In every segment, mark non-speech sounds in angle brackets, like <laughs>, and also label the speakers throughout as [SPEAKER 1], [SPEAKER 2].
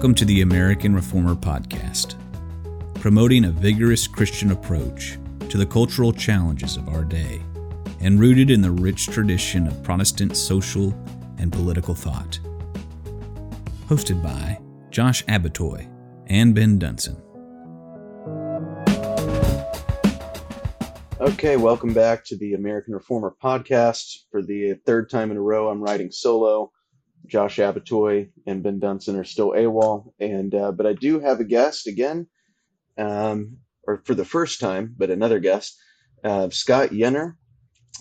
[SPEAKER 1] Welcome to the American Reformer Podcast, promoting a vigorous Christian approach to the cultural challenges of our day and rooted in the rich tradition of Protestant social and political thought. Hosted by Josh Abbotoy and Ben Dunson.
[SPEAKER 2] Okay, welcome back to the American Reformer Podcast. For the third time in a row, I'm writing solo. Josh Abbotoy and Ben Dunson are still AWOL, and uh, but I do have a guest again, um, or for the first time, but another guest. Uh, Scott Yenor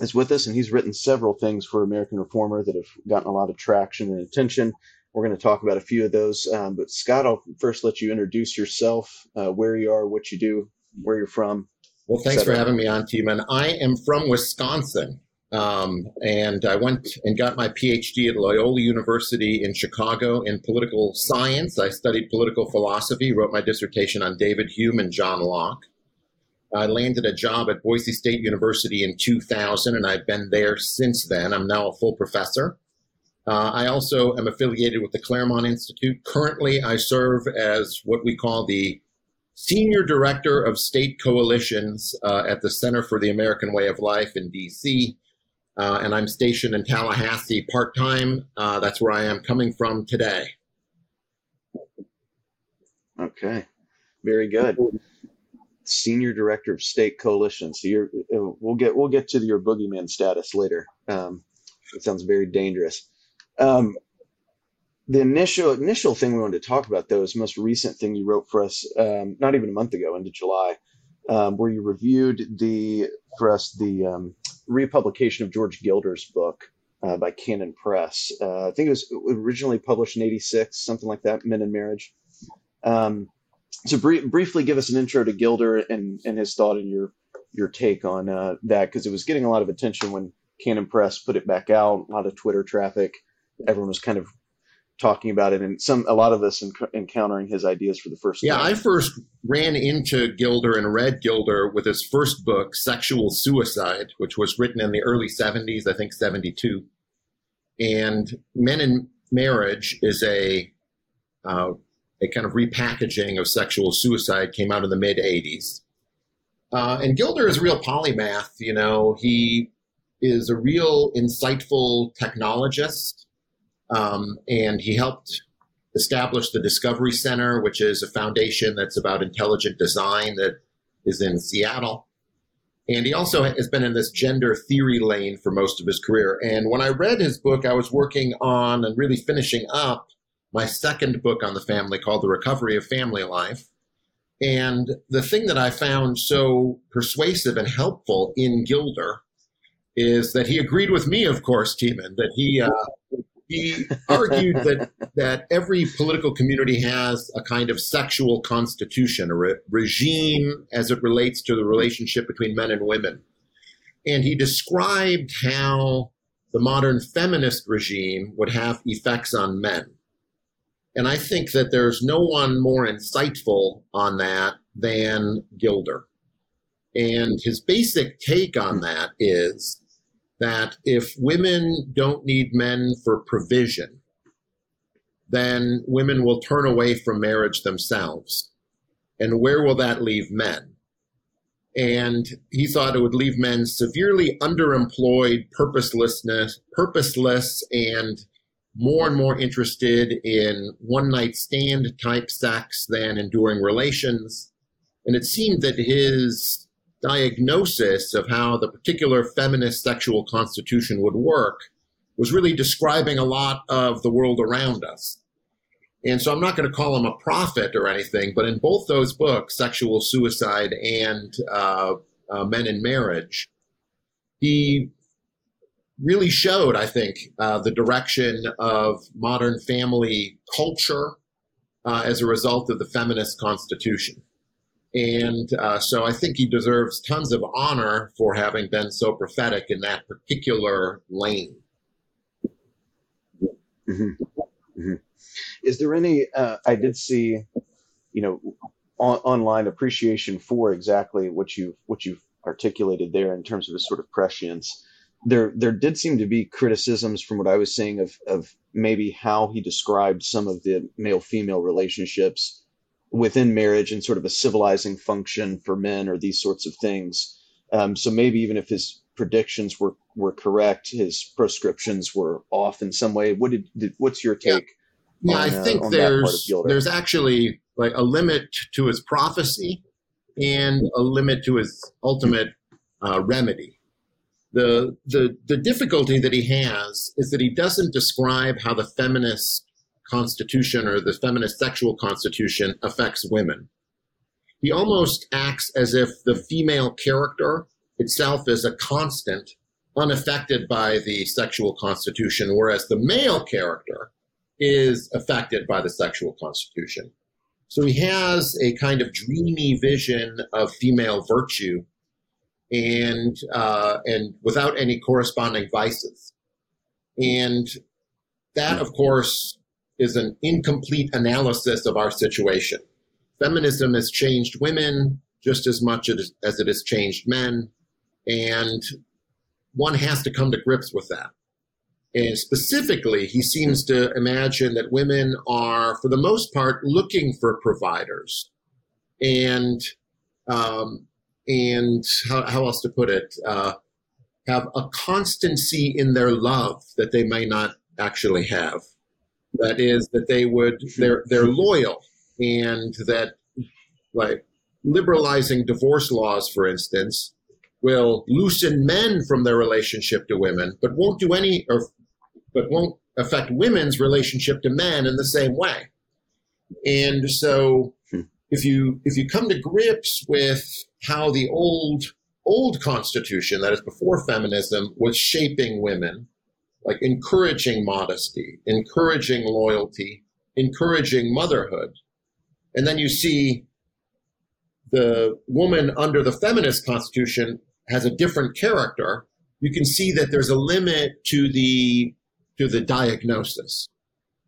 [SPEAKER 2] is with us, and he's written several things for American Reformer that have gotten a lot of traction and attention. We're going to talk about a few of those, um, but Scott, I'll first let you introduce yourself, uh, where you are, what you do, where you're from.
[SPEAKER 3] Well, thanks for having me on, Timon. I am from Wisconsin. Um, and I went and got my PhD at Loyola University in Chicago in political science. I studied political philosophy, wrote my dissertation on David Hume and John Locke. I landed a job at Boise State University in 2000, and I've been there since then. I'm now a full professor. Uh, I also am affiliated with the Claremont Institute. Currently, I serve as what we call the Senior Director of State Coalitions uh, at the Center for the American Way of Life in DC uh, and I'm stationed in Tallahassee part time. Uh, that's where I am coming from today.
[SPEAKER 2] Okay, very good. Senior Director of State Coalition. So you're we'll get we'll get to your boogeyman status later. Um, it sounds very dangerous. Um, the initial initial thing we wanted to talk about though is most recent thing you wrote for us, um, not even a month ago, into July, um, where you reviewed the for us the um, republication of George Gilder's book uh, by Canon Press. Uh, I think it was originally published in '86, something like that. Men and Marriage. Um, so br- briefly, give us an intro to Gilder and and his thought and your your take on uh, that because it was getting a lot of attention when Canon Press put it back out. A lot of Twitter traffic. Everyone was kind of talking about it and some a lot of us enc- encountering his ideas for the first
[SPEAKER 3] yeah,
[SPEAKER 2] time.
[SPEAKER 3] Yeah, I first ran into Gilder and read Gilder with his first book, Sexual Suicide, which was written in the early 70s, I think 72. And Men and Marriage is a uh, a kind of repackaging of sexual suicide came out in the mid 80s. Uh, and Gilder is a real polymath, you know, he is a real insightful technologist um, and he helped establish the Discovery Center, which is a foundation that's about intelligent design that is in Seattle. And he also has been in this gender theory lane for most of his career. And when I read his book, I was working on and really finishing up my second book on the family called The Recovery of Family Life. And the thing that I found so persuasive and helpful in Gilder is that he agreed with me, of course, Timon, that he uh, he argued that that every political community has a kind of sexual constitution, a re- regime as it relates to the relationship between men and women. And he described how the modern feminist regime would have effects on men. And I think that there's no one more insightful on that than Gilder. And his basic take on that is that if women don't need men for provision, then women will turn away from marriage themselves. And where will that leave men? And he thought it would leave men severely underemployed, purposelessness, purposeless, and more and more interested in one night stand type sex than enduring relations. And it seemed that his diagnosis of how the particular feminist sexual constitution would work was really describing a lot of the world around us. And so I'm not going to call him a prophet or anything, but in both those books, Sexual Suicide and uh, uh, Men and Marriage, he really showed, I think, uh, the direction of modern family culture uh, as a result of the feminist constitution. And uh, so I think he deserves tons of honor for having been so prophetic in that particular lane.
[SPEAKER 2] Mm-hmm. Mm-hmm. Is there any? Uh, I did see, you know, on, online appreciation for exactly what you what you've articulated there in terms of his sort of prescience. there there did seem to be criticisms from what I was seeing of of maybe how he described some of the male female relationships within marriage and sort of a civilizing function for men or these sorts of things. Um, so maybe even if his predictions were were correct, his prescriptions were off in some way. What did, did what's your take?
[SPEAKER 3] Yeah, on, I uh, think uh, there's there's actually like a limit to his prophecy and a limit to his ultimate uh, remedy. The, the, the difficulty that he has is that he doesn't describe how the feminist constitution or the feminist sexual constitution affects women. He almost acts as if the female character itself is a constant, unaffected by the sexual constitution, whereas the male character is affected by the sexual constitution. So he has a kind of dreamy vision of female virtue and uh, and without any corresponding vices. And that, of course, is an incomplete analysis of our situation. Feminism has changed women just as much as it has changed men, and one has to come to grips with that. And specifically, he seems to imagine that women are, for the most part, looking for providers. And um, and how, how else to put it, uh, have a constancy in their love that they may not actually have. That is, that they would, they're, they're loyal and that, like, liberalizing divorce laws, for instance, will loosen men from their relationship to women, but won't do any, or, but won't affect women's relationship to men in the same way. And so hmm. if you, if you come to grips with how the old old constitution that is before feminism was shaping women like encouraging modesty encouraging loyalty encouraging motherhood and then you see the woman under the feminist constitution has a different character you can see that there's a limit to the to the diagnosis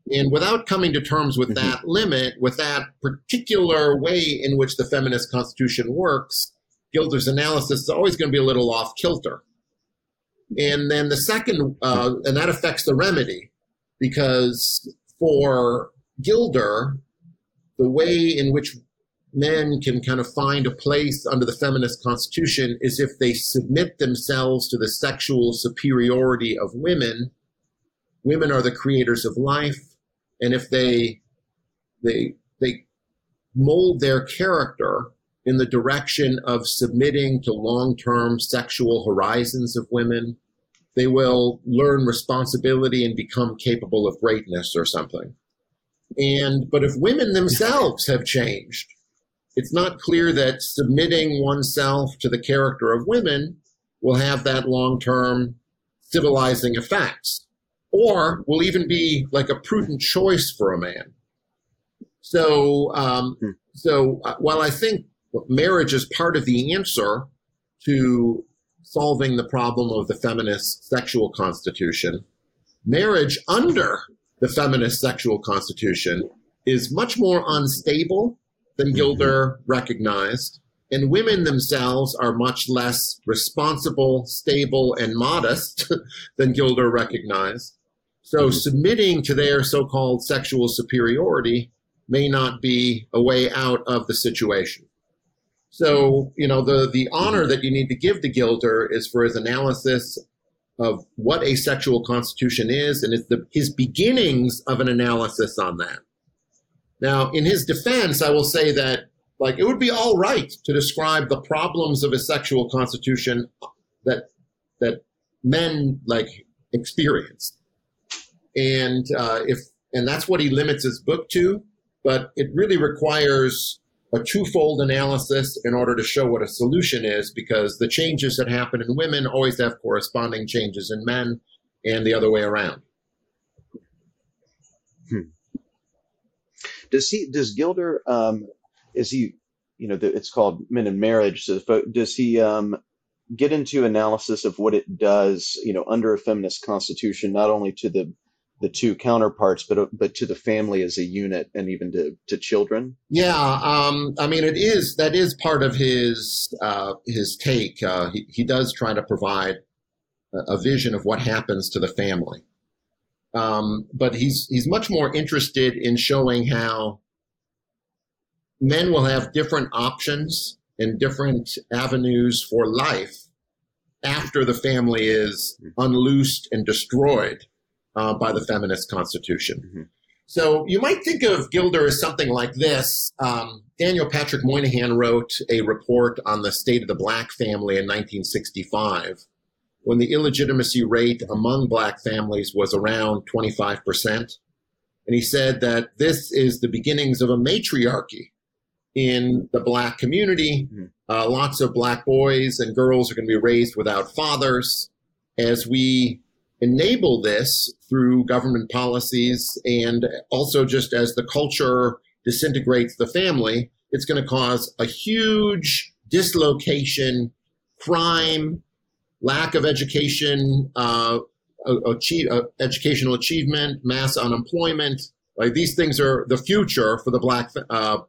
[SPEAKER 3] and without coming to terms with mm-hmm. that limit, with that particular way in which the feminist constitution works, Gilder's analysis is always going to be a little off kilter. And then the second, uh, and that affects the remedy, because for Gilder, the way in which men can kind of find a place under the feminist constitution is if they submit themselves to the sexual superiority of women. Women are the creators of life and if they they they mold their character in the direction of submitting to long-term sexual horizons of women they will learn responsibility and become capable of greatness or something and but if women themselves have changed it's not clear that submitting oneself to the character of women will have that long-term civilizing effects or will even be like a prudent choice for a man. So, um, hmm. so uh, while I think marriage is part of the answer to solving the problem of the feminist sexual constitution, marriage under the feminist sexual constitution is much more unstable than mm-hmm. Gilder recognized and women themselves are much less responsible, stable, and modest <laughs> than Gilder recognized. So mm-hmm. submitting to their so-called sexual superiority may not be a way out of the situation. So, you know, the, the honor that you need to give to Gilder is for his analysis of what a sexual constitution is, and it's the, his beginnings of an analysis on that. Now, in his defense, I will say that, like, it would be all right to describe the problems of a sexual constitution that that men like experience and uh, if and that's what he limits his book to. But it really requires a twofold analysis in order to show what a solution is, because the changes that happen in women always have corresponding changes in men, and the other way around.
[SPEAKER 2] Hmm. Does he? Does Gilder? Um, is he? You know, it's called Men and Marriage. So does he um, get into analysis of what it does? You know, under a feminist constitution, not only to the the two counterparts, but but to the family as a unit and even to, to children.
[SPEAKER 3] Yeah, um, I mean, it is that is part of his uh, his take. Uh, he he does try to provide a vision of what happens to the family. Um, but he's he's much more interested in showing how men will have different options and different avenues for life after the family is unloosed and destroyed uh, by the feminist constitution. Mm-hmm. So you might think of Gilder as something like this. Um, Daniel Patrick Moynihan wrote a report on the state of the black family in 1965 when the illegitimacy rate among black families was around 25%. And he said that this is the beginnings of a matriarchy in the black community. Mm-hmm. Uh, lots of black boys and girls are going to be raised without fathers. As we enable this through government policies and also just as the culture disintegrates the family, it's going to cause a huge dislocation, crime, lack of education, uh, achieve, uh, educational achievement, mass unemployment. Like these things are the future for the black uh,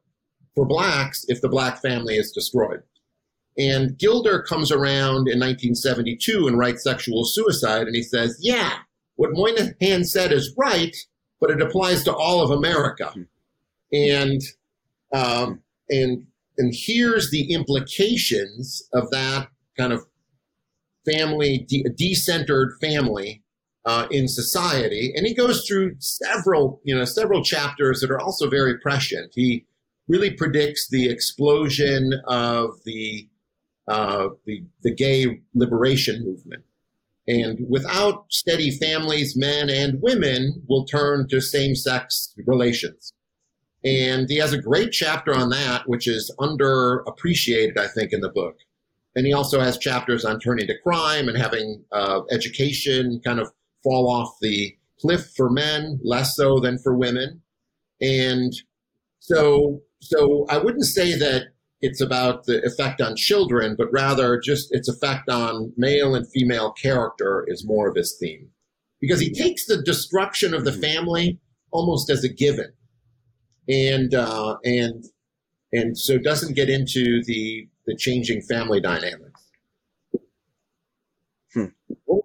[SPEAKER 3] for blacks if the black family is destroyed. And Gilder comes around in 1972 and writes Sexual Suicide, and he says, "Yeah, what Moynihan said is right, but it applies to all of America." And um, and and here's the implications of that kind of family, de- decentered family uh, in society. And he goes through several, you know, several chapters that are also very prescient. He really predicts the explosion of the uh, the, the gay liberation movement. And without steady families, men and women will turn to same sex relations. And he has a great chapter on that, which is underappreciated, I think, in the book. And he also has chapters on turning to crime and having uh, education kind of fall off the cliff for men, less so than for women. And so, so I wouldn't say that it's about the effect on children, but rather just its effect on male and female character is more of his theme. Because he takes the destruction of the family almost as a given. And, uh, and, and so doesn't get into the the changing family dynamics.
[SPEAKER 2] Hmm. Well,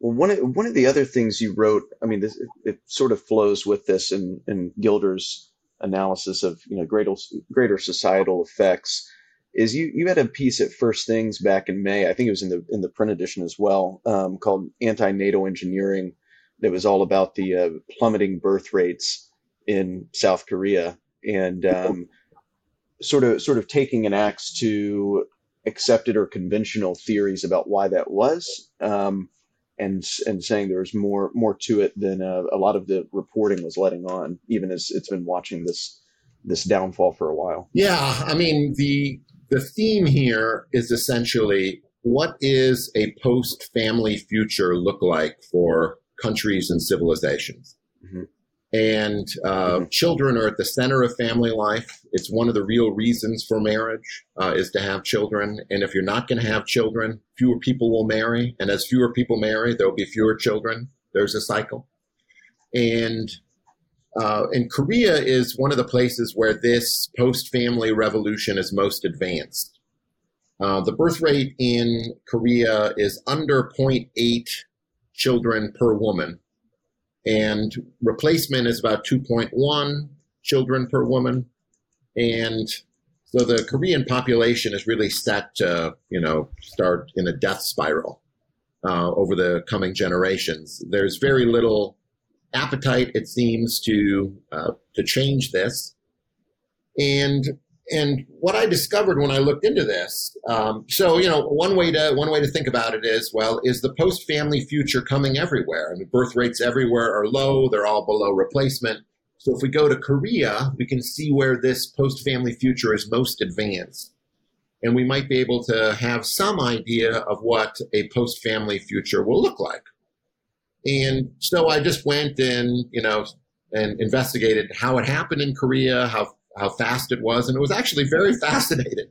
[SPEAKER 2] one of, one of the other things you wrote, I mean, this, it, sort of flows with this in, in Gilder's analysis of you know greater greater societal effects. Is you you had a piece at First Things back in May, I think it was in the in the print edition as well, um, called Antinatal Engineering, that was all about the uh, plummeting birth rates in South Korea, and um, sort of sort of taking an axe to accepted or conventional theories about why that was, um, and and saying there's more more to it than uh, a lot of the reporting was letting on, even as it's been watching this this downfall for a while.
[SPEAKER 3] Yeah, I mean the the theme here is essentially what is a post family future look like for countries and civilizations. Mm-hmm and uh, mm-hmm. children are at the center of family life. It's one of the real reasons for marriage uh, is to have children. And if you're not going to have children, fewer people will marry, and as fewer people marry, there will be fewer children. There's a cycle, and uh, and Korea is one of the places where this post-family revolution is most advanced. Uh, the birth rate in Korea is under 0.8 children per woman and replacement is about 2.1 children per woman. And so the Korean population is really set to, you know, start in a death spiral uh, over the coming generations. There's very little appetite, it seems, to uh, to change this. And and what I discovered when I looked into this, um, so you know, one way to one way to think about it is, well, is the post family future coming everywhere? I mean, birth rates everywhere are low; they're all below replacement. So if we go to Korea, we can see where this post family future is most advanced, and we might be able to have some idea of what a post family future will look like. And so I just went and you know and investigated how it happened in Korea, how how fast it was, and it was actually very fascinating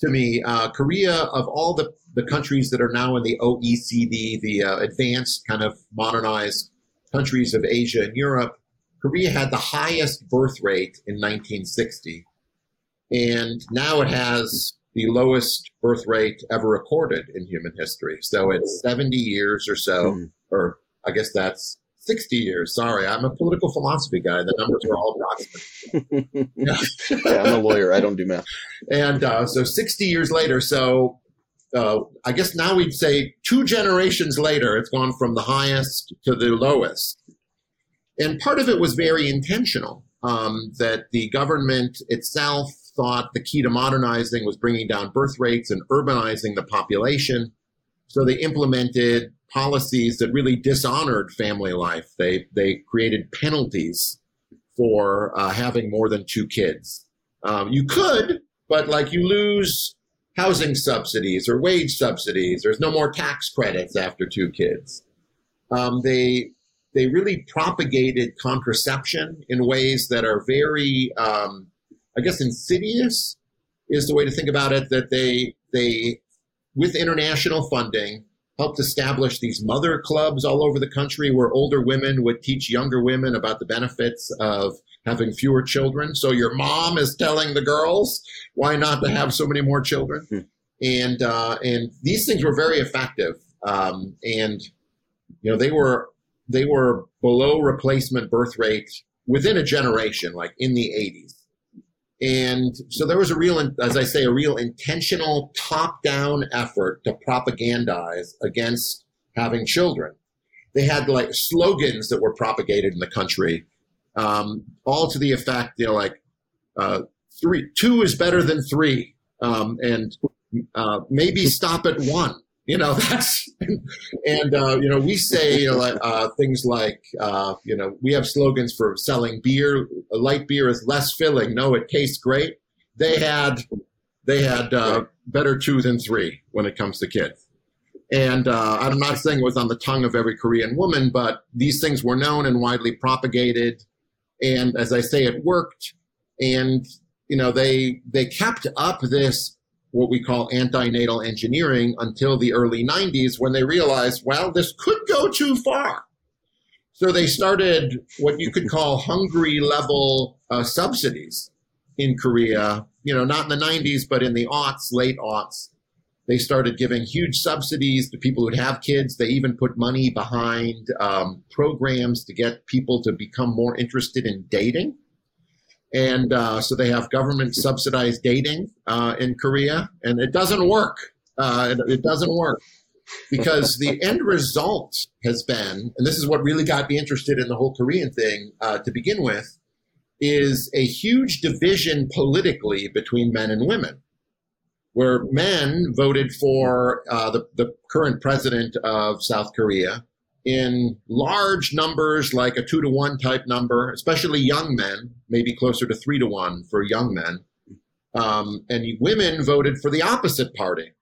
[SPEAKER 3] to me. Uh, Korea, of all the, the countries that are now in the OECD, the uh, advanced kind of modernized countries of Asia and Europe, Korea had the highest birth rate in 1960, and now it has the lowest birth rate ever recorded in human history. So it's 70 years or so, mm. or I guess that's 60 years. Sorry, I'm a political philosophy guy. The numbers are all approximate.
[SPEAKER 2] yeah. <laughs> yeah, I'm a lawyer. I don't do math.
[SPEAKER 3] And uh, so 60 years later, so uh, I guess now we'd say two generations later, it's gone from the highest to the lowest. And part of it was very intentional um, that the government itself thought the key to modernizing was bringing down birth rates and urbanizing the population. So they implemented policies that really dishonored family life. They they created penalties for uh, having more than two kids. Um, you could, but like you lose housing subsidies or wage subsidies. There's no more tax credits after two kids. Um, they they really propagated contraception in ways that are very, um, I guess, insidious. Is the way to think about it. That they they with international funding helped establish these mother clubs all over the country where older women would teach younger women about the benefits of having fewer children. So your mom is telling the girls why not to have so many more children, hmm. and uh, and these things were very effective. Um, and you know they were they were below replacement birth rate within a generation, like in the 80s. And so there was a real, as I say, a real intentional top down effort to propagandize against having children. They had like slogans that were propagated in the country, um, all to the effect, you know, like uh, three, two is better than three, um, and uh, maybe stop at one. You know, <laughs> that's, and, uh, you know, we say uh, things like, uh, you know, we have slogans for selling beer. Light beer is less filling. No, it tastes great. They had, they had uh, better two than three when it comes to kids. And uh, I'm not saying it was on the tongue of every Korean woman, but these things were known and widely propagated. And as I say, it worked. And you know, they they kept up this what we call antinatal engineering until the early 90s when they realized, well, this could go too far. So they started what you could call Hungary level uh, subsidies in Korea, you know, not in the 90s, but in the aughts, late aughts. They started giving huge subsidies to people who'd have kids. They even put money behind um, programs to get people to become more interested in dating and uh, so they have government subsidized dating uh, in Korea, and it doesn't work. Uh, it, it, doesn't work because the <laughs> end result has been, and this is what really got me interested in the whole Korean thing uh, to begin with, is a huge division politically between men and women, where men voted for uh, the, the current president of South Korea in large numbers, like a two to one type number, especially young men, maybe closer to three to one for young men. Um, and women voted for the opposite party.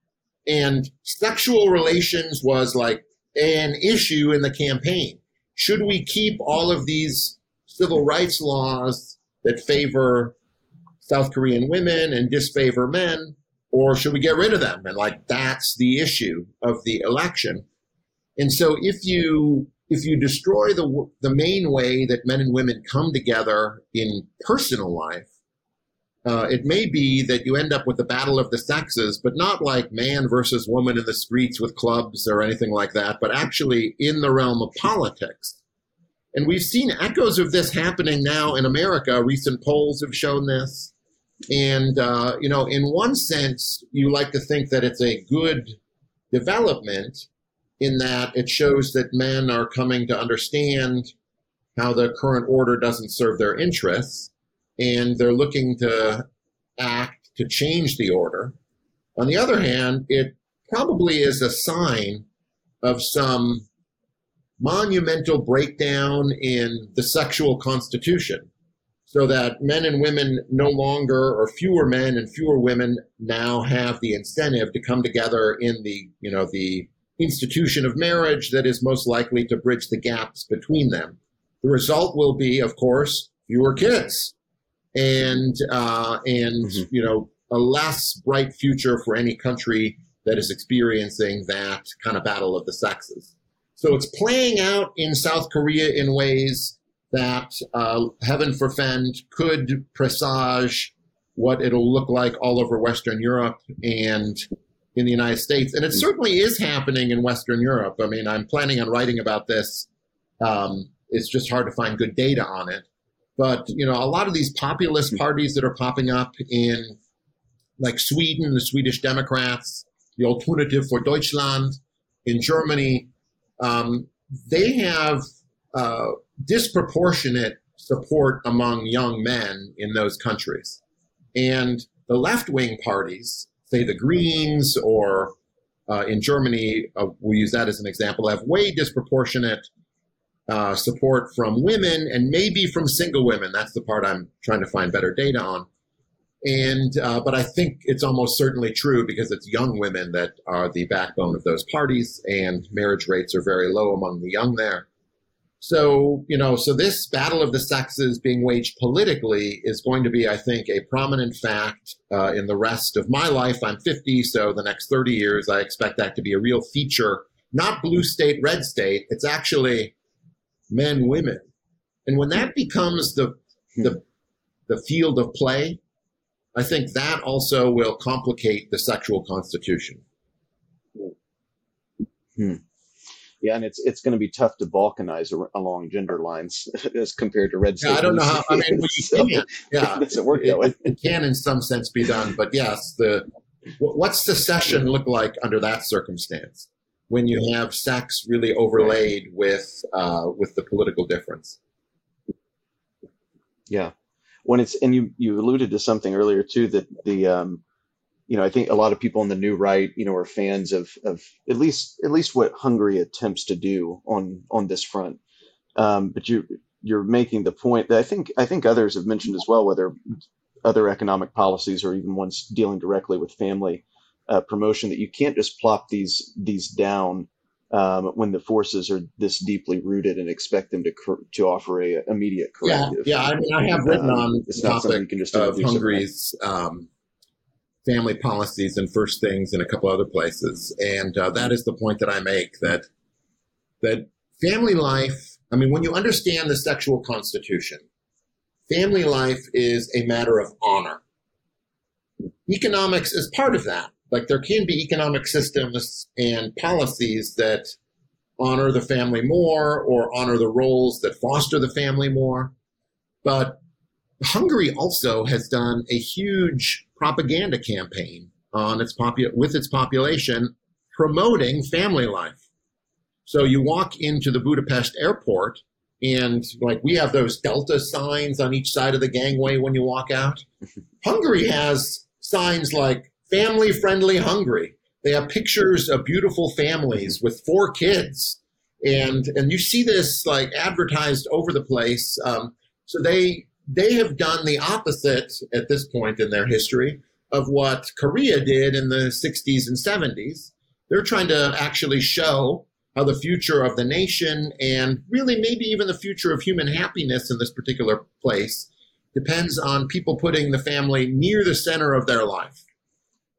[SPEAKER 3] And sexual relations was like an issue in the campaign. Should we keep all of these civil rights laws that favor South Korean women and disfavor men, or should we get rid of them? And like that's the issue of the election. And so if you if you destroy the the main way that men and women come together in personal life, uh, it may be that you end up with the battle of the sexes, but not like man versus woman in the streets with clubs or anything like that, but actually in the realm of politics. And we've seen echoes of this happening now in America. Recent polls have shown this. And, uh, you know, in one sense, you like to think that it's a good development in that it shows that men are coming to understand how the current order doesn't serve their interests and they're looking to act to change the order. On the other hand, it probably is a sign of some monumental breakdown in the sexual constitution so that men and women no longer or fewer men and fewer women now have the incentive to come together in the you know the institution of marriage that is most likely to bridge the gaps between them. The result will be, of course, fewer kids and uh, and mm-hmm. you know a less bright future for any country that is experiencing that kind of battle of the sexes. So it's playing out in South Korea in ways that, uh, heaven forfend, could presage what it'll look like all over Western Europe and in the United States. And it hmm. certainly is happening in Western Europe. I mean, I'm planning on writing about this. Um, it's just hard to find good data on it. But, you know, a lot of these populist hmm. parties that are popping up in like Sweden, the Swedish Democrats, the Alternative for Deutschland, in Germany, um, they have uh, disproportionate support among young men in those countries. And the left wing parties, say the Greens or uh, in Germany, uh, we use that as an example, have way disproportionate uh, support from women and maybe from single women. That's the part I'm trying to find better data on. And uh, but I think it's almost certainly true because it's young women that are the backbone of those parties, and marriage rates are very low among the young there. So you know, so this battle of the sexes being waged politically is going to be, I think, a prominent fact uh, in the rest of my life. I'm 50, so the next 30 years, I expect that to be a real feature. Not blue state, red state. It's actually men, women, and when that becomes the the the field of play, I think that also will complicate the sexual constitution.
[SPEAKER 2] Hmm. Yeah, and it's it's going to be tough to balkanize along gender lines <laughs> as compared to red.
[SPEAKER 3] Yeah, I don't know how. I mean, we <laughs> so can. Yeah, <laughs>
[SPEAKER 2] it doesn't work that way.
[SPEAKER 3] It, it can, in some sense, be done, but yes, the what's secession look like under that circumstance when you have sex really overlaid with uh, with the political difference?
[SPEAKER 2] Yeah, when it's and you you alluded to something earlier too that the um, you know I think a lot of people on the new right you know are fans of of at least at least what Hungary attempts to do on on this front. Um, but you you're making the point that I think I think others have mentioned as well, whether other economic policies or even ones dealing directly with family uh, promotion, that you can't just plop these these down um, when the forces are this deeply rooted and expect them to to offer a immediate corrective.
[SPEAKER 3] Yeah, yeah. I mean, I have written um, on the topic you can just of Hungary's um, family policies and first things in a couple other places, and uh, that is the point that I make that that family life. I mean, when you understand the sexual constitution, family life is a matter of honor. Economics is part of that like there can be economic systems and policies that honor the family more or honor the roles that foster the family more. But Hungary also has done a huge propaganda campaign on its popu- with its population promoting family life. So you walk into the Budapest airport and like we have those delta signs on each side of the gangway when you walk out. <laughs> Hungary has signs like family friendly Hungary. They have pictures of beautiful families with four kids, and and you see this like advertised over the place. Um, so they they have done the opposite at this point in their history of what Korea did in the 60s and 70s. They're trying to actually show how the future of the nation and really maybe even the future of human happiness in this particular place depends on people putting the family near the center of their life.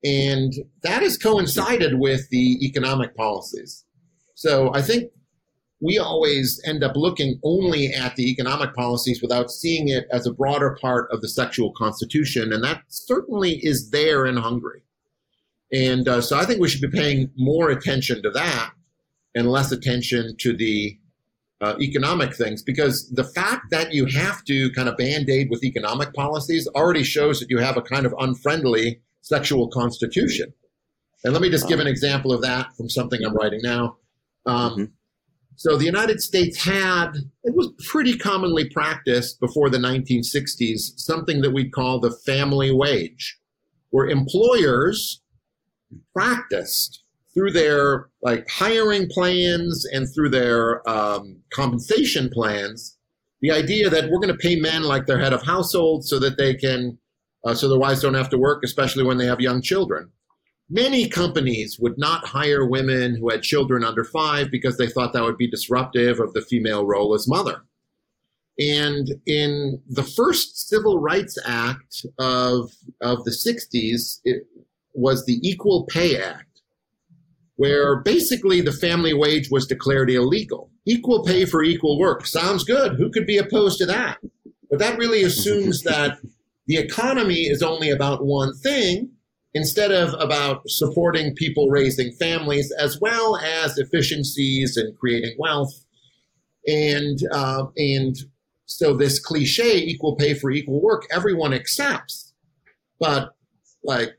[SPEAKER 3] And that has coincided with the economic policies. So I think we always end up looking only at the economic policies without seeing it as a broader part of the sexual constitution. And that certainly is there in Hungary. And uh, so I think we should be paying more attention to that and less attention to the uh, economic things because the fact that you have to kind of band aid with economic policies already shows that you have a kind of unfriendly sexual constitution. And let me just give an example of that from something I'm writing now. Um, mm-hmm. So the United States had, it was pretty commonly practiced before the 1960s, something that we'd call the family wage, where employers practiced through their like hiring plans and through their um, compensation plans, the idea that we're going to pay men like their head of household so that they can uh, so their wives don't have to work, especially when they have young children. Many companies would not hire women who had children under five because they thought that would be disruptive of the female role as mother. And in the first Civil Rights Act of, of the 60s, it was the Equal Pay Act, where basically the family wage was declared illegal. Equal pay for equal work. Sounds good. Who could be opposed to that? But that really assumes <laughs> that the economy is only about one thing instead of about supporting people raising families as well as efficiencies and creating wealth. And, uh, and so this cliche, equal pay for equal work, everyone accepts. But like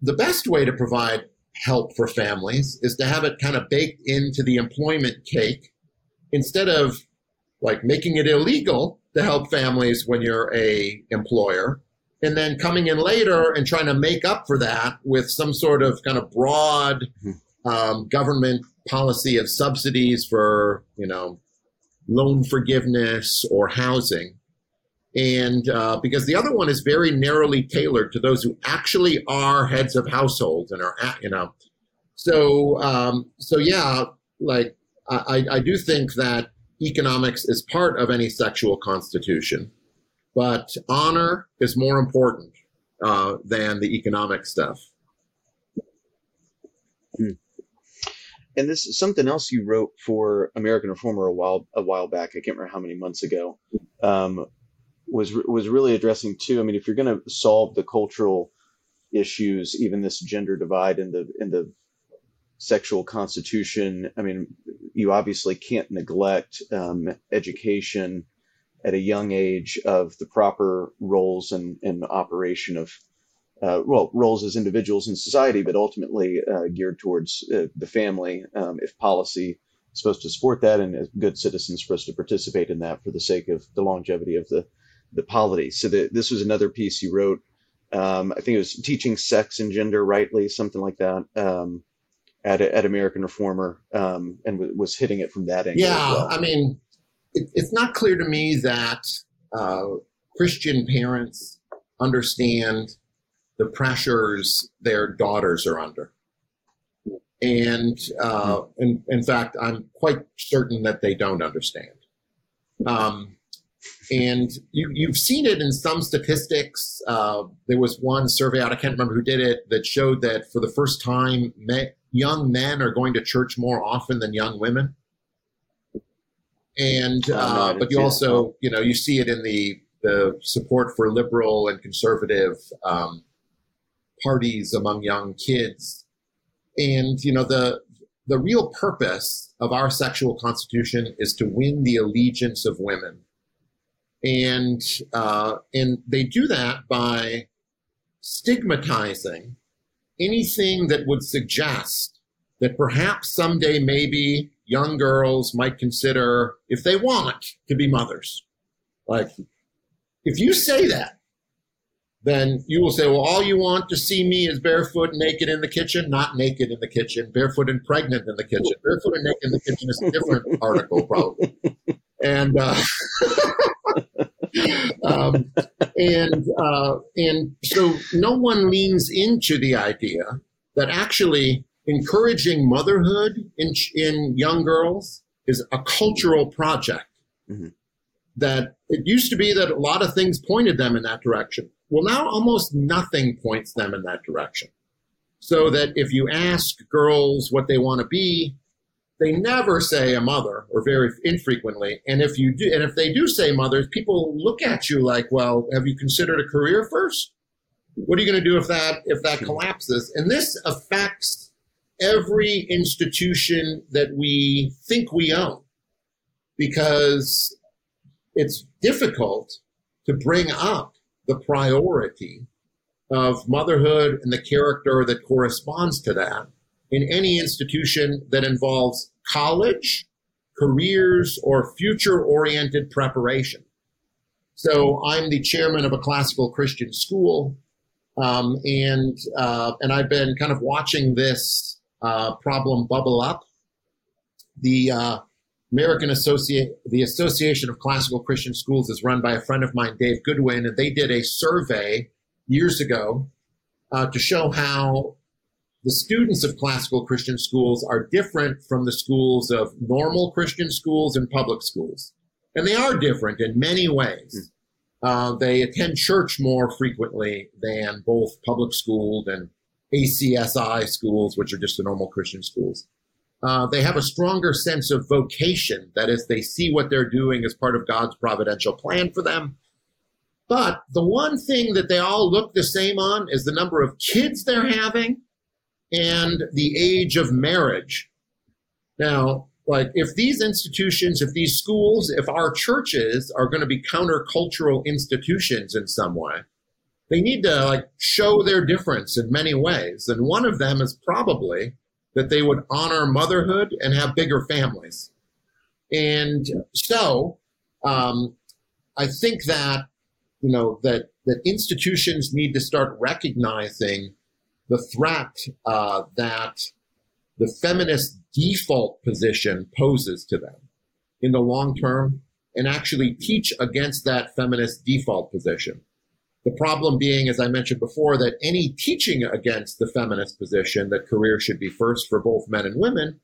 [SPEAKER 3] the best way to provide help for families is to have it kind of baked into the employment cake instead of like making it illegal to help families when you're a employer and then coming in later and trying to make up for that with some sort of kind of broad mm-hmm. um, government policy of subsidies for you know loan forgiveness or housing. And uh, because the other one is very narrowly tailored to those who actually are heads of households and are at, you know. So um, so yeah like I, I do think that economics is part of any sexual constitution but honor is more important uh, than the economic stuff.
[SPEAKER 2] Hmm. And this is something else you wrote for American Reformer a while a while back. I can't remember how many months ago. Um, was was really addressing too. I mean, if you're going to solve the cultural issues, even this gender divide in the in the sexual constitution, I mean, you obviously can't neglect um, education at a young age of the proper roles and, and operation of uh, well roles as individuals in society, but ultimately uh, geared towards uh, the family. Um, if policy is supposed to support that, and as good citizens supposed to participate in that for the sake of the longevity of the the polity. So the, this was another piece you wrote. Um, I think it was teaching sex and gender rightly, something like that. Um, at, at American Reformer, um, and w- was hitting it from that angle.
[SPEAKER 3] Yeah,
[SPEAKER 2] well.
[SPEAKER 3] I mean, it, it's not clear to me that uh, Christian parents understand the pressures their daughters are under. And uh, in, in fact, I'm quite certain that they don't understand. Um, and you, you've seen it in some statistics. Uh, there was one survey out, I can't remember who did it, that showed that for the first time, young men are going to church more often than young women and uh, but you also you know you see it in the the support for liberal and conservative um, parties among young kids, and you know the the real purpose of our sexual constitution is to win the allegiance of women, and uh, and they do that by stigmatizing anything that would suggest that perhaps someday maybe young girls might consider if they want to be mothers. Like, if you say that, then you will say, well, all you want to see me is barefoot and naked in the kitchen, not naked in the kitchen, barefoot and pregnant in the kitchen. Barefoot and naked in the kitchen is a different <laughs> article, probably. And, uh, <laughs> um, and, uh, and so no one leans into the idea that actually encouraging motherhood in, in young girls is a cultural project. Mm-hmm. That it used to be that a lot of things pointed them in that direction. Well, now almost nothing points them in that direction. So that if you ask girls what they want to be, they never say a mother or very infrequently. And if you do, and if they do say mothers, people look at you like, well, have you considered a career first? What are you going to do if that, if that collapses? And this affects every institution that we think we own because it's difficult to bring up the priority of motherhood and the character that corresponds to that in any institution that involves college, careers, or future oriented preparation. So I'm the chairman of a classical Christian school, um, and uh, and I've been kind of watching this uh, problem bubble up. The uh, American Associate, the Association of Classical Christian Schools is run by a friend of mine, Dave Goodwin, and they did a survey years ago uh, to show how the students of classical Christian schools are different from the schools of normal Christian schools and public schools. And they are different in many ways. Uh, they attend church more frequently than both public schooled and ACSI schools, which are just the normal Christian schools. Uh, they have a stronger sense of vocation. That is, they see what they're doing as part of God's providential plan for them. But the one thing that they all look the same on is the number of kids they're having and the age of marriage. Now, like if these institutions, if these schools, if our churches are going to be countercultural institutions in some way, they need to like show their difference in many ways. And one of them is probably that they would honor motherhood and have bigger families. And so um, I think that you know that that institutions need to start recognizing the threat uh, that the feminist default position poses to them in the long term and actually teach against that feminist default position. The problem being, as I mentioned before, that any teaching against the feminist position that career should be first for both men and women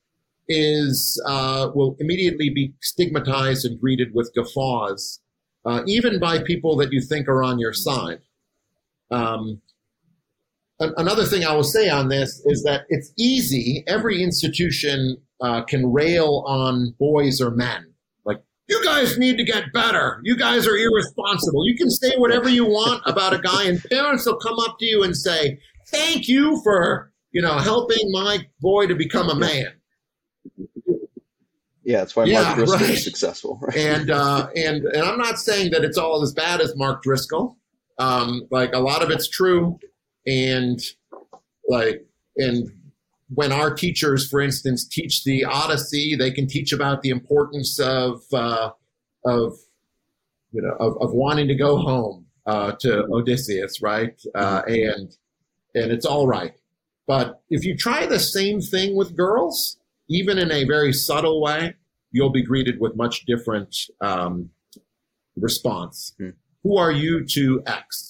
[SPEAKER 3] is uh, will immediately be stigmatized and greeted with guffaws, uh, even by people that you think are on your side. Um, another thing I will say on this is that it's easy. Every institution uh, can rail on boys or men. You guys need to get better. You guys are irresponsible. You can say whatever you want about a guy, and parents will come up to you and say, "Thank you for you know helping my boy to become a man."
[SPEAKER 2] Yeah, that's why yeah, Mark Driscoll right. is successful.
[SPEAKER 3] Right? And uh, and and I'm not saying that it's all as bad as Mark Driscoll. Um, like a lot of it's true and like and when our teachers, for instance, teach the Odyssey, they can teach about the importance of uh, of you know of, of wanting to go home uh, to Odysseus, right? Uh, and and it's all right. But if you try the same thing with girls, even in a very subtle way, you'll be greeted with much different um, response. Hmm. Who are you to X?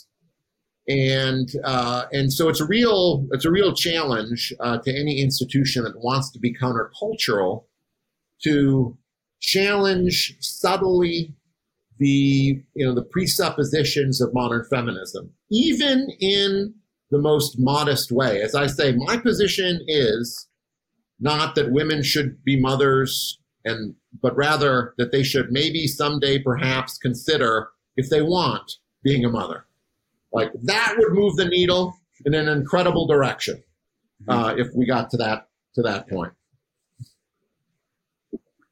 [SPEAKER 3] And uh, and so it's a real it's a real challenge uh, to any institution that wants to be countercultural to challenge subtly the you know the presuppositions of modern feminism, even in the most modest way. As I say, my position is not that women should be mothers and but rather that they should maybe someday perhaps consider if they want being a mother like that would move the needle in an incredible direction mm-hmm. uh, if we got to that to that point.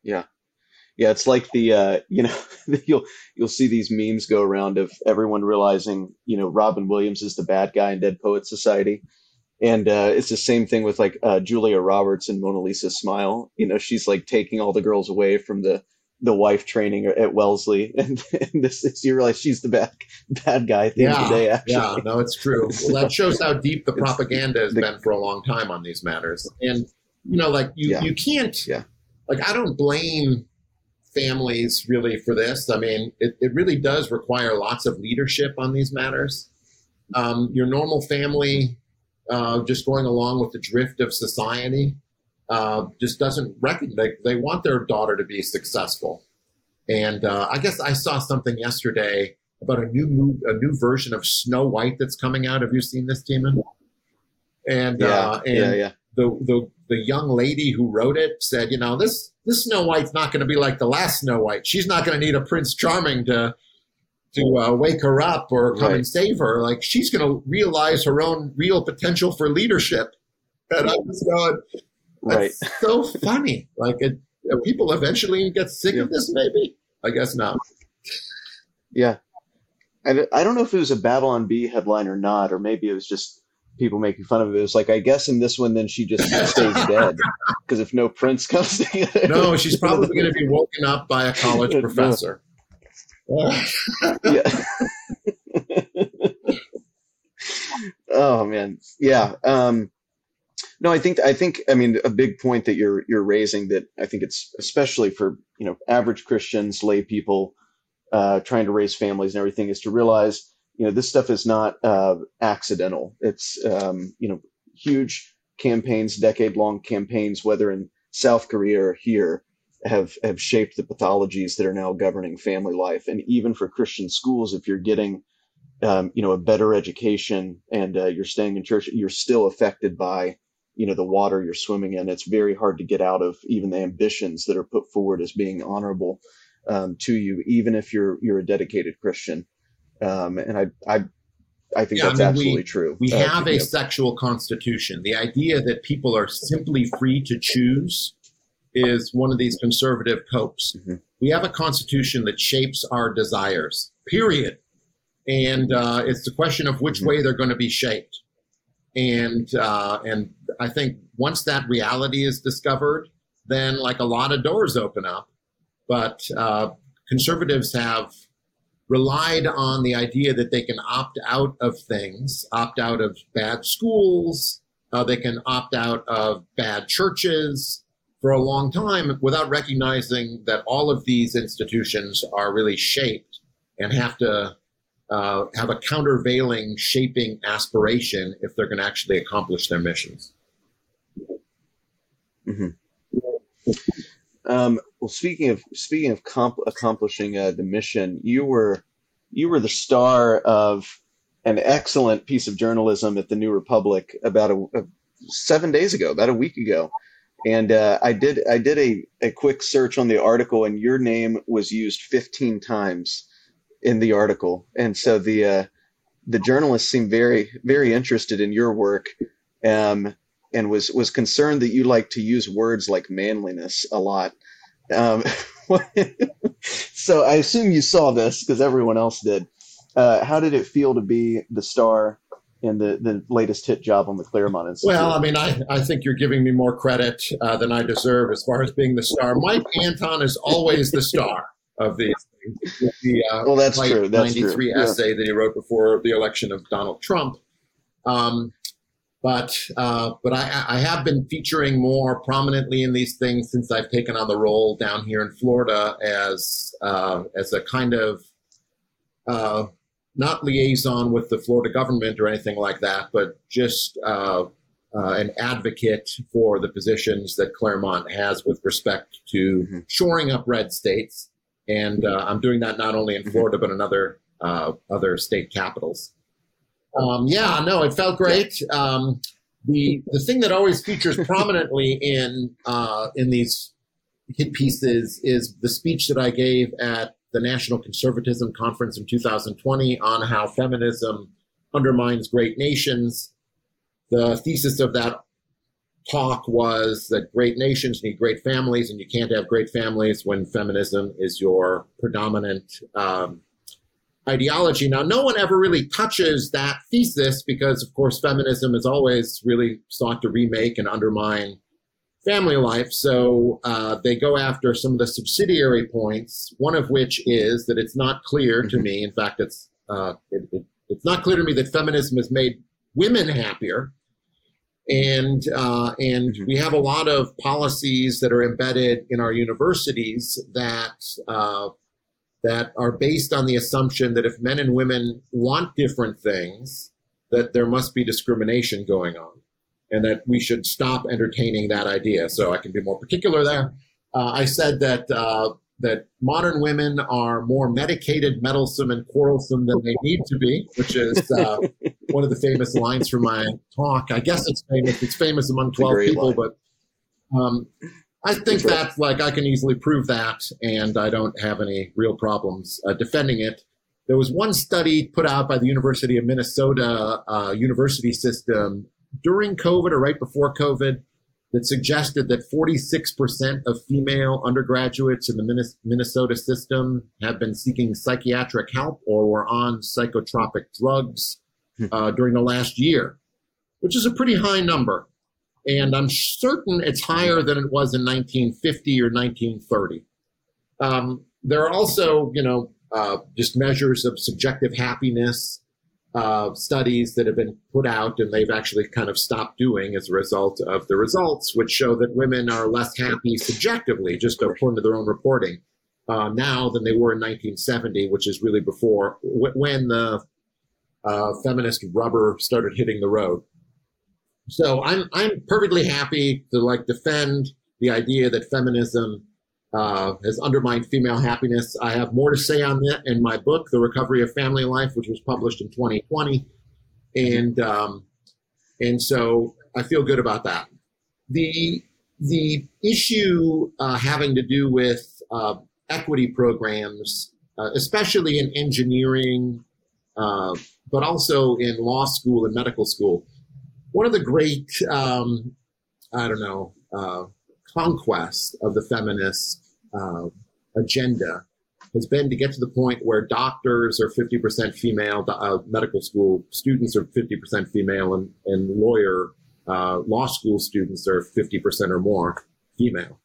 [SPEAKER 2] Yeah, yeah. It's like the uh, <laughs> you know <laughs> you'll you'll see these memes go around of everyone realizing you know Robin Williams is the bad guy in Dead Poet Society. And uh, it's the same thing with like uh, Julia Roberts and Mona Lisa Smile. You know, she's like taking all the girls away from the the wife training at Wellesley, <laughs> and, and this is you realize she's the bad bad guy the
[SPEAKER 3] yeah,
[SPEAKER 2] end of the day. Actually,
[SPEAKER 3] yeah, no, it's true. Well, that shows how deep the <laughs> propaganda has the, been for a long time on these matters, and you know, like you yeah, you can't,
[SPEAKER 2] yeah.
[SPEAKER 3] like I don't blame families really for this. I mean, it, it really does require lots of leadership on these matters. Um, your normal family uh, just going along with the drift of society uh, just doesn't recognize they, they want their daughter to be successful. And uh, I guess I saw something yesterday about a new move, a new version of Snow White that's coming out. Have you seen this, Timon? And
[SPEAKER 2] yeah,
[SPEAKER 3] uh, and
[SPEAKER 2] yeah, yeah.
[SPEAKER 3] The, the the young lady who wrote it said, you know, this this Snow White's not going to be like the last Snow White. She's not going to need a Prince Charming to to uh, wake her up or come right. and save her. Like she's going to realize her own real potential for leadership. And I'm just going,
[SPEAKER 2] Right.
[SPEAKER 3] so funny. Like it, people eventually get sick yeah. of this. Maybe I guess not.
[SPEAKER 2] Yeah, I, I don't know if it was a Babylon Bee headline or not, or maybe it was just people making fun of it. It was like, I guess in this one, then she just stays <laughs> dead because if no prince comes <laughs> together,
[SPEAKER 3] no, she's probably going to be woken up by a college professor.
[SPEAKER 2] yeah. <laughs> oh man, yeah. Um, no, I think I think I mean a big point that you're you're raising that I think it's especially for you know average Christians, lay people uh, trying to raise families and everything is to realize you know this stuff is not uh, accidental. It's um, you know huge campaigns, decade long campaigns, whether in South Korea or here, have have shaped the pathologies that are now governing family life. And even for Christian schools, if you're getting um, you know a better education and uh, you're staying in church, you're still affected by you know the water you're swimming in it's very hard to get out of even the ambitions that are put forward as being honorable um, to you even if you're you're a dedicated christian um, and I, I, I think yeah, that's I mean, absolutely
[SPEAKER 3] we,
[SPEAKER 2] true.
[SPEAKER 3] We uh, have a yeah. sexual constitution. The idea that people are simply free to choose is one of these conservative hopes. Mm-hmm. We have a constitution that shapes our desires. Period. And uh, it's the question of which mm-hmm. way they're going to be shaped. And uh, and I think once that reality is discovered, then like a lot of doors open up. But uh, conservatives have relied on the idea that they can opt out of things, opt out of bad schools, uh, they can opt out of bad churches for a long time without recognizing that all of these institutions are really shaped and have to uh, have a countervailing shaping aspiration if they're going to actually accomplish their missions.
[SPEAKER 2] Mm-hmm. Um, well, speaking of speaking of comp- accomplishing uh, the mission, you were you were the star of an excellent piece of journalism at the New Republic about a, a seven days ago, about a week ago, and uh, I did I did a, a quick search on the article, and your name was used 15 times in the article, and so the uh, the journalist seemed very very interested in your work. Um, and was was concerned that you like to use words like manliness a lot. Um, <laughs> so I assume you saw this because everyone else did. Uh, how did it feel to be the star in the, the latest hit job on the Claremont Institute?
[SPEAKER 3] Well, I mean, I, I think you're giving me more credit uh, than I deserve as far as being the star. Mike Anton is always the star of these.
[SPEAKER 2] The, uh, well, that's true. That's
[SPEAKER 3] 93
[SPEAKER 2] true.
[SPEAKER 3] essay yeah. that he wrote before the election of Donald Trump. Um, but uh, but I, I, have been featuring more prominently in these things since I've taken on the role down here in Florida as uh, as a kind of uh, not liaison with the Florida government or anything like that, but just uh, uh, an advocate for the positions that Claremont has with respect to mm-hmm. shoring up red states, and uh, I'm doing that not only in mm-hmm. Florida but in other other state capitals. Um, yeah, no, it felt great. Um, the the thing that always features <laughs> prominently in uh, in these hit pieces is the speech that I gave at the National Conservatism Conference in 2020 on how feminism undermines great nations. The thesis of that talk was that great nations need great families, and you can't have great families when feminism is your predominant um, ideology. Now, no one ever really touches that thesis because, of course, feminism has always really sought to remake and undermine family life. So uh, they go after some of the subsidiary points, one of which is that it's not clear to mm-hmm. me, in fact, it's, uh, it, it, it's not clear to me that feminism has made women happier. And uh, and mm-hmm. we have a lot of policies that are embedded in our universities that uh, that are based on the assumption that if men and women want different things, that there must be discrimination going on, and that we should stop entertaining that idea. So I can be more particular there. Uh, I said that uh, that modern women are more medicated, meddlesome, and quarrelsome than they need to be, which is uh, <laughs> one of the famous lines from my talk. I guess it's famous. It's famous among twelve people, line. but um, I think that's like I can easily prove that, and I don't have any real problems uh, defending it. There was one study put out by the University of Minnesota uh, university system during COVID or right before COVID that suggested that 46% of female undergraduates in the Minnesota system have been seeking psychiatric help or were on psychotropic drugs hmm. uh, during the last year, which is a pretty high number and I'm certain it's higher than it was in 1950 or 1930. Um, there are also, you know, uh, just measures of subjective happiness uh, studies that have been put out, and they've actually kind of stopped doing as a result of the results, which show that women are less happy subjectively, just according to their own reporting, uh, now than they were in 1970, which is really before when the uh, feminist rubber started hitting the road. So I'm I'm perfectly happy to like defend the idea that feminism uh, has undermined female happiness. I have more to say on that in my book, The Recovery of Family Life, which was published in 2020, and um, and so I feel good about that. The the issue uh, having to do with uh, equity programs, uh, especially in engineering uh, but also in law school and medical school. One of the great, um, I don't know, uh, conquests of the feminist uh, agenda has been to get to the point where doctors are 50% female, uh, medical school students are 50% female, and, and lawyer, uh, law school students are 50% or more female.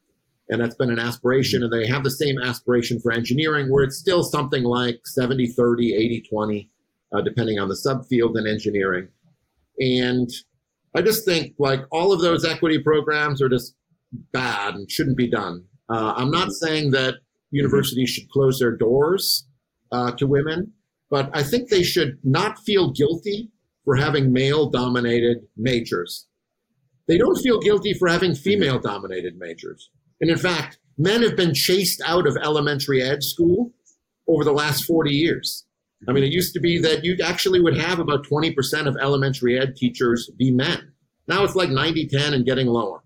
[SPEAKER 3] And that's been an aspiration, and they have the same aspiration for engineering, where it's still something like 70 30, 80 20, uh, depending on the subfield in engineering. And I just think like all of those equity programs are just bad and shouldn't be done. Uh, I'm not saying that universities should close their doors uh, to women, but I think they should not feel guilty for having male dominated majors. They don't feel guilty for having female dominated majors. And in fact, men have been chased out of elementary ed school over the last 40 years. I mean, it used to be that you actually would have about 20% of elementary ed teachers be men. Now it's like 90 10 and getting lower.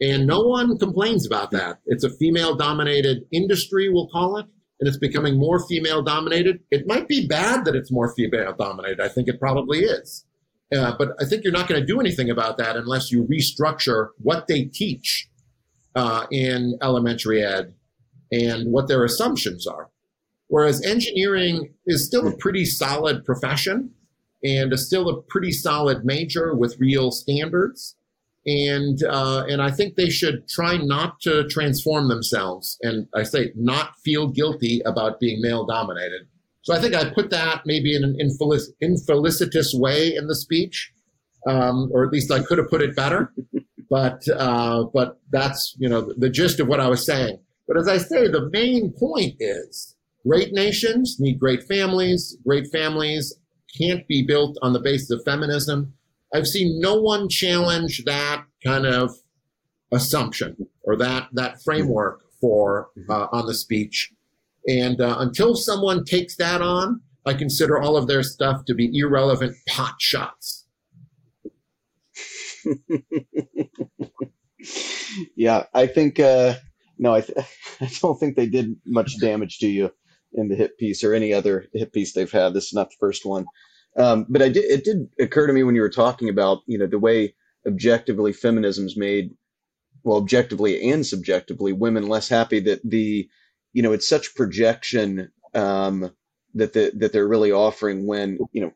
[SPEAKER 3] And no one complains about that. It's a female dominated industry, we'll call it, and it's becoming more female dominated. It might be bad that it's more female dominated. I think it probably is. Uh, but I think you're not going to do anything about that unless you restructure what they teach uh, in elementary ed and what their assumptions are. Whereas engineering is still a pretty solid profession and is still a pretty solid major with real standards and uh, and I think they should try not to transform themselves, and I say not feel guilty about being male dominated. So I think I put that maybe in an infelic- infelicitous way in the speech, um, or at least I could have put it better. but uh, but that's you know the gist of what I was saying. But as I say, the main point is great nations need great families. Great families can't be built on the basis of feminism. I've seen no one challenge that kind of assumption or that that framework for uh, on the speech. And uh, until someone takes that on, I consider all of their stuff to be irrelevant pot shots. <laughs>
[SPEAKER 2] yeah, I think uh, no, I, th- <laughs> I don't think they did much damage to you in the hit piece or any other hit piece they've had. This is not the first one. Um, but I did, it did occur to me when you were talking about, you know, the way objectively feminism's made, well, objectively and subjectively, women less happy that the, you know, it's such projection, um, that the, that they're really offering when, you know,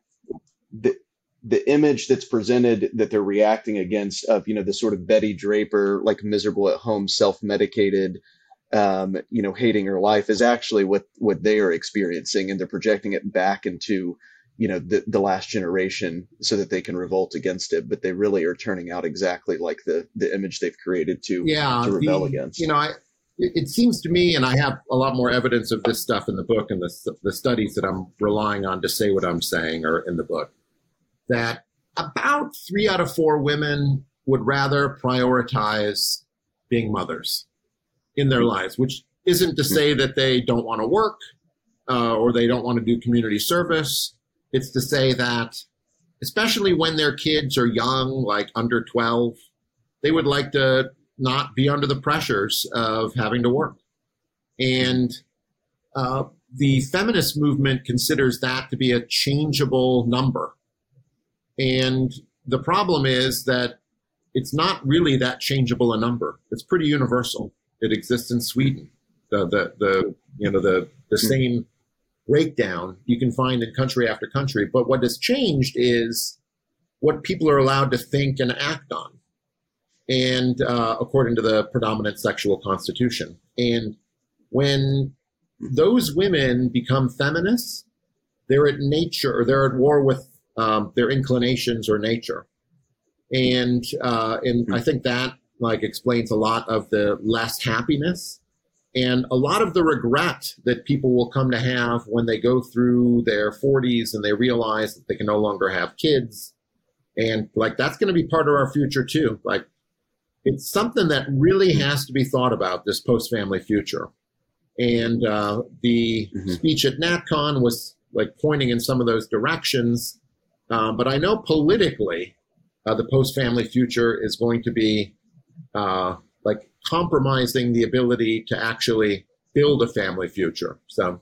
[SPEAKER 2] the, the image that's presented that they're reacting against of, you know, the sort of Betty Draper, like miserable at home, self-medicated, um, you know, hating her life is actually what, what they are experiencing and they're projecting it back into, you know the, the last generation so that they can revolt against it but they really are turning out exactly like the the image they've created to
[SPEAKER 3] yeah
[SPEAKER 2] to rebel
[SPEAKER 3] the,
[SPEAKER 2] against.
[SPEAKER 3] you know i it seems to me and i have a lot more evidence of this stuff in the book and the, the studies that i'm relying on to say what i'm saying are in the book that about three out of four women would rather prioritize being mothers in their lives which isn't to say that they don't want to work uh, or they don't want to do community service it's to say that, especially when their kids are young, like under 12, they would like to not be under the pressures of having to work. And uh, the feminist movement considers that to be a changeable number. And the problem is that it's not really that changeable a number. It's pretty universal. It exists in Sweden. The the the you know the the hmm. same breakdown you can find in country after country. But what has changed is what people are allowed to think and act on, and uh, according to the predominant sexual constitution. And when those women become feminists, they're at nature, or they're at war with um, their inclinations or nature. And uh, and I think that like explains a lot of the less happiness and a lot of the regret that people will come to have when they go through their 40s and they realize that they can no longer have kids. And like that's going to be part of our future too. Like it's something that really has to be thought about this post family future. And uh, the mm-hmm. speech at NatCon was like pointing in some of those directions. Uh, but I know politically, uh, the post family future is going to be uh, compromising the ability to actually build a family future. So,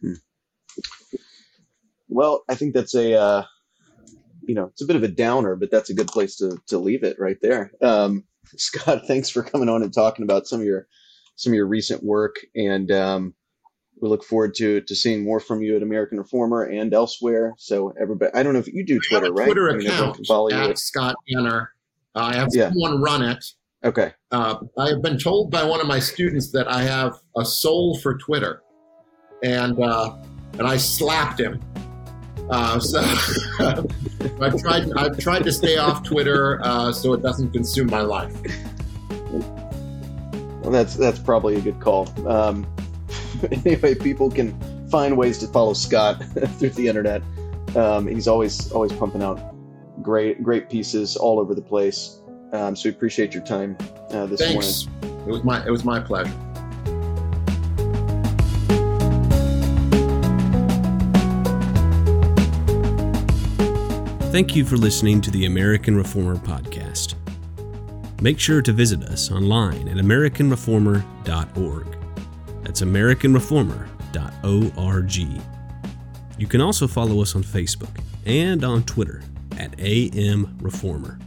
[SPEAKER 2] hmm. Well, I think that's a uh, you know it's a bit of a downer, but that's a good place to to leave it right there. Um, <laughs> Scott, thanks for coming on and talking about some of your some of your recent work, and um, we look forward to to seeing more from you at American Reformer and elsewhere. So everybody, I don't know if you do Twitter,
[SPEAKER 3] I have a
[SPEAKER 2] right?
[SPEAKER 3] Twitter
[SPEAKER 2] I mean,
[SPEAKER 3] account
[SPEAKER 2] follow you.
[SPEAKER 3] at Scott Yenor. I have
[SPEAKER 2] Yeah.
[SPEAKER 3] someone run it.
[SPEAKER 2] Okay.
[SPEAKER 3] Uh, I have been told by one of my students that I have a soul for Twitter, and uh, and I slapped him. Uh, so <laughs> I've tried I've tried to stay off Twitter uh, so it doesn't consume my life.
[SPEAKER 2] Well, that's that's probably a good call. Um, <laughs> anyway, people can find ways to follow Scott <laughs> through the internet. Um, he's always always pumping out great great pieces all over the place. Um, so we appreciate your time uh, this
[SPEAKER 3] Thanks. It was my it was my pleasure.
[SPEAKER 1] Thank you for listening to the American Reformer Podcast. Make sure to visit us online at AmericanReformer.org. That's AmericanReformer.org. You can also follow us on Facebook and on Twitter at AM Reformer.